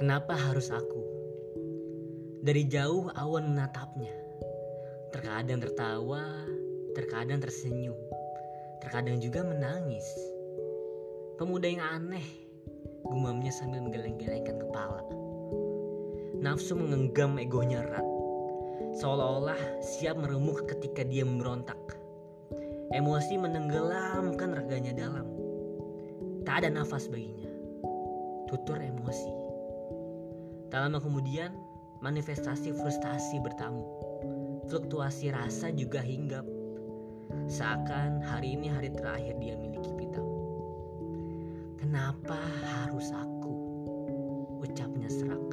Kenapa harus aku? Dari jauh awan menatapnya. Terkadang tertawa, terkadang tersenyum, terkadang juga menangis. Pemuda yang aneh, gumamnya sambil menggeleng-gelengkan kepala. Nafsu mengenggam egonya erat, seolah-olah siap meremuk ketika dia memberontak. Emosi menenggelamkan raganya dalam. Tak ada nafas baginya. Tutur emosi. Tak lama kemudian, manifestasi frustasi bertamu. Fluktuasi rasa juga hinggap. Seakan hari ini hari terakhir dia miliki Pitam. Kenapa harus aku? Ucapnya serak.